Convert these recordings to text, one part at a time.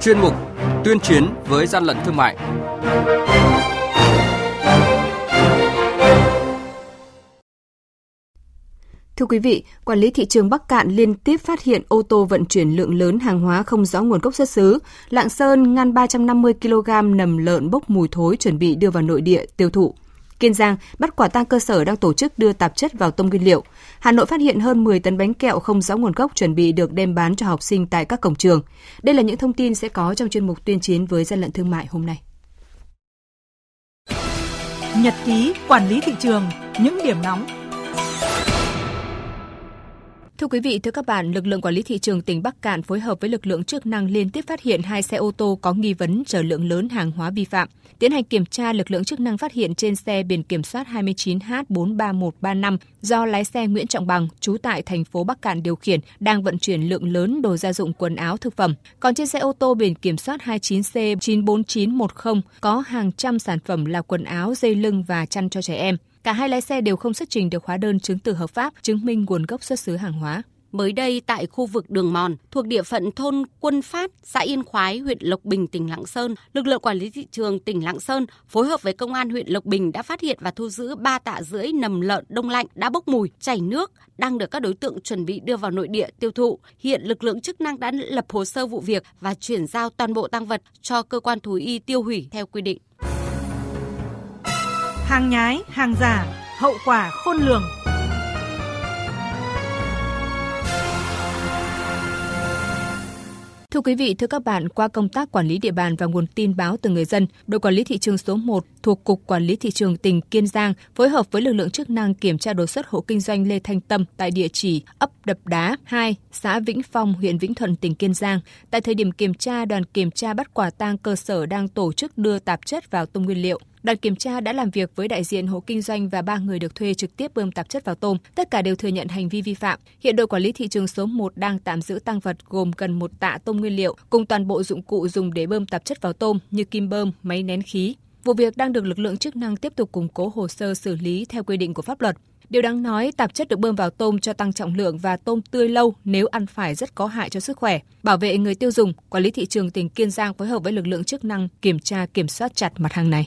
chuyên mục Tuyên chiến với gian lận thương mại. Thưa quý vị, quản lý thị trường Bắc Cạn liên tiếp phát hiện ô tô vận chuyển lượng lớn hàng hóa không rõ nguồn gốc xuất xứ. Lạng Sơn ngăn 350 kg nầm lợn bốc mùi thối chuẩn bị đưa vào nội địa tiêu thụ. Kiên Giang bắt quả tang cơ sở đang tổ chức đưa tạp chất vào tôm nguyên liệu. Hà Nội phát hiện hơn 10 tấn bánh kẹo không rõ nguồn gốc chuẩn bị được đem bán cho học sinh tại các cổng trường. Đây là những thông tin sẽ có trong chuyên mục tuyên chiến với gian lận thương mại hôm nay. Nhật ký quản lý thị trường, những điểm nóng Thưa quý vị, thưa các bạn, lực lượng quản lý thị trường tỉnh Bắc Cạn phối hợp với lực lượng chức năng liên tiếp phát hiện hai xe ô tô có nghi vấn chở lượng lớn hàng hóa vi phạm. Tiến hành kiểm tra, lực lượng chức năng phát hiện trên xe biển kiểm soát 29H43135 do lái xe Nguyễn Trọng Bằng, trú tại thành phố Bắc Cạn điều khiển, đang vận chuyển lượng lớn đồ gia dụng quần áo thực phẩm. Còn trên xe ô tô biển kiểm soát 29C94910 có hàng trăm sản phẩm là quần áo, dây lưng và chăn cho trẻ em. Cả hai lái xe đều không xuất trình được hóa đơn chứng từ hợp pháp chứng minh nguồn gốc xuất xứ hàng hóa. Mới đây tại khu vực Đường Mòn thuộc địa phận thôn Quân Phát, xã Yên Khoái, huyện Lộc Bình, tỉnh Lạng Sơn, lực lượng quản lý thị trường tỉnh Lạng Sơn phối hợp với công an huyện Lộc Bình đã phát hiện và thu giữ 3 tạ rưỡi nầm lợn đông lạnh đã bốc mùi, chảy nước, đang được các đối tượng chuẩn bị đưa vào nội địa tiêu thụ. Hiện lực lượng chức năng đã lập hồ sơ vụ việc và chuyển giao toàn bộ tăng vật cho cơ quan thú y tiêu hủy theo quy định. Hàng nhái, hàng giả, hậu quả khôn lường. Thưa quý vị, thưa các bạn, qua công tác quản lý địa bàn và nguồn tin báo từ người dân, đội quản lý thị trường số 1 thuộc Cục Quản lý Thị trường tỉnh Kiên Giang phối hợp với lực lượng chức năng kiểm tra đột xuất hộ kinh doanh Lê Thanh Tâm tại địa chỉ ấp Đập Đá 2, xã Vĩnh Phong, huyện Vĩnh Thuận, tỉnh Kiên Giang. Tại thời điểm kiểm tra, đoàn kiểm tra bắt quả tang cơ sở đang tổ chức đưa tạp chất vào tôm nguyên liệu. Đoàn kiểm tra đã làm việc với đại diện hộ kinh doanh và ba người được thuê trực tiếp bơm tạp chất vào tôm. Tất cả đều thừa nhận hành vi vi phạm. Hiện đội quản lý thị trường số 1 đang tạm giữ tăng vật gồm gần một tạ tôm nguyên liệu cùng toàn bộ dụng cụ dùng để bơm tạp chất vào tôm như kim bơm, máy nén khí. Vụ việc đang được lực lượng chức năng tiếp tục củng cố hồ sơ xử lý theo quy định của pháp luật. Điều đáng nói, tạp chất được bơm vào tôm cho tăng trọng lượng và tôm tươi lâu nếu ăn phải rất có hại cho sức khỏe. Bảo vệ người tiêu dùng, quản lý thị trường tỉnh Kiên Giang phối hợp với lực lượng chức năng kiểm tra kiểm soát chặt mặt hàng này.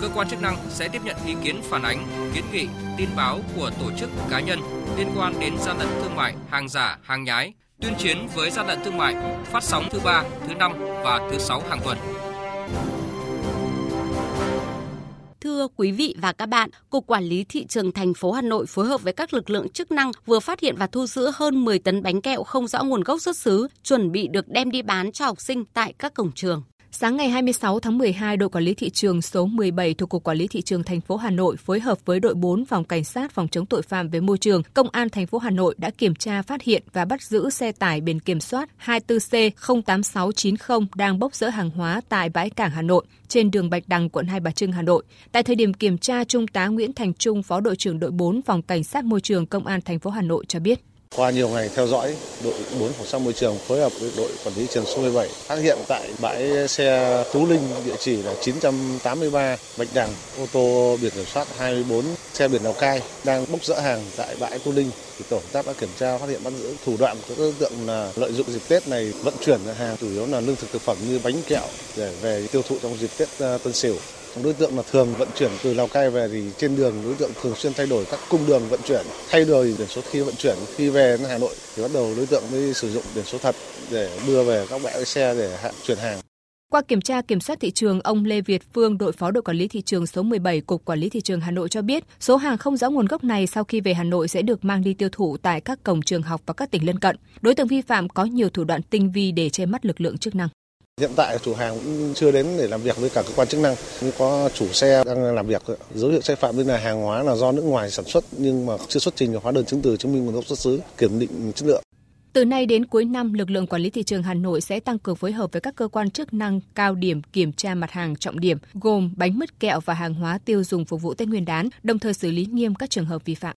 Cơ quan chức năng sẽ tiếp nhận ý kiến phản ánh, kiến nghị, tin báo của tổ chức cá nhân liên quan đến gian lận thương mại, hàng giả, hàng nhái, tuyên chiến với gian lận thương mại, phát sóng thứ ba, thứ năm và thứ sáu hàng tuần. Thưa quý vị và các bạn, Cục Quản lý Thị trường thành phố Hà Nội phối hợp với các lực lượng chức năng vừa phát hiện và thu giữ hơn 10 tấn bánh kẹo không rõ nguồn gốc xuất xứ, chuẩn bị được đem đi bán cho học sinh tại các cổng trường. Sáng ngày 26 tháng 12, đội quản lý thị trường số 17 thuộc Cục Quản lý thị trường thành phố Hà Nội phối hợp với đội 4 phòng cảnh sát phòng chống tội phạm về môi trường, Công an thành phố Hà Nội đã kiểm tra phát hiện và bắt giữ xe tải biển kiểm soát 24C08690 đang bốc rỡ hàng hóa tại bãi cảng Hà Nội trên đường Bạch Đằng, quận Hai Bà Trưng, Hà Nội. Tại thời điểm kiểm tra, Trung tá Nguyễn Thành Trung, Phó đội trưởng đội 4 phòng cảnh sát môi trường Công an thành phố Hà Nội cho biết. Qua nhiều ngày theo dõi, đội 4 phòng sát môi trường phối hợp với đội quản lý trường số 17 phát hiện tại bãi xe Tú Linh địa chỉ là 983 Bạch Đằng, ô tô biển kiểm soát 24 xe biển Lào Cai đang bốc dỡ hàng tại bãi Tú Linh. Thì tổ công tác đã kiểm tra phát hiện bắt giữ thủ đoạn của các đối tượng là lợi dụng dịp Tết này vận chuyển hàng chủ yếu là lương thực thực phẩm như bánh kẹo để về tiêu thụ trong dịp Tết ờ, Tân Sửu đối tượng là thường vận chuyển từ Lào Cai về thì trên đường đối tượng thường xuyên thay đổi các cung đường vận chuyển, thay đổi biển số khi vận chuyển. Khi về đến Hà Nội thì bắt đầu đối tượng mới sử dụng biển số thật để đưa về các bãi xe để chuyển hàng. Qua kiểm tra kiểm soát thị trường, ông Lê Việt Phương, đội phó đội quản lý thị trường số 17, Cục Quản lý Thị trường Hà Nội cho biết, số hàng không rõ nguồn gốc này sau khi về Hà Nội sẽ được mang đi tiêu thụ tại các cổng trường học và các tỉnh lân cận. Đối tượng vi phạm có nhiều thủ đoạn tinh vi để che mắt lực lượng chức năng. Hiện tại chủ hàng cũng chưa đến để làm việc với cả cơ quan chức năng. Nhưng có chủ xe đang làm việc dấu hiệu sai phạm bên là hàng hóa là do nước ngoài sản xuất nhưng mà chưa xuất trình được hóa đơn chứng từ chứng minh nguồn gốc xuất xứ, kiểm định chất lượng. Từ nay đến cuối năm, lực lượng quản lý thị trường Hà Nội sẽ tăng cường phối hợp với các cơ quan chức năng cao điểm kiểm tra mặt hàng trọng điểm gồm bánh mứt kẹo và hàng hóa tiêu dùng phục vụ Tết Nguyên đán, đồng thời xử lý nghiêm các trường hợp vi phạm.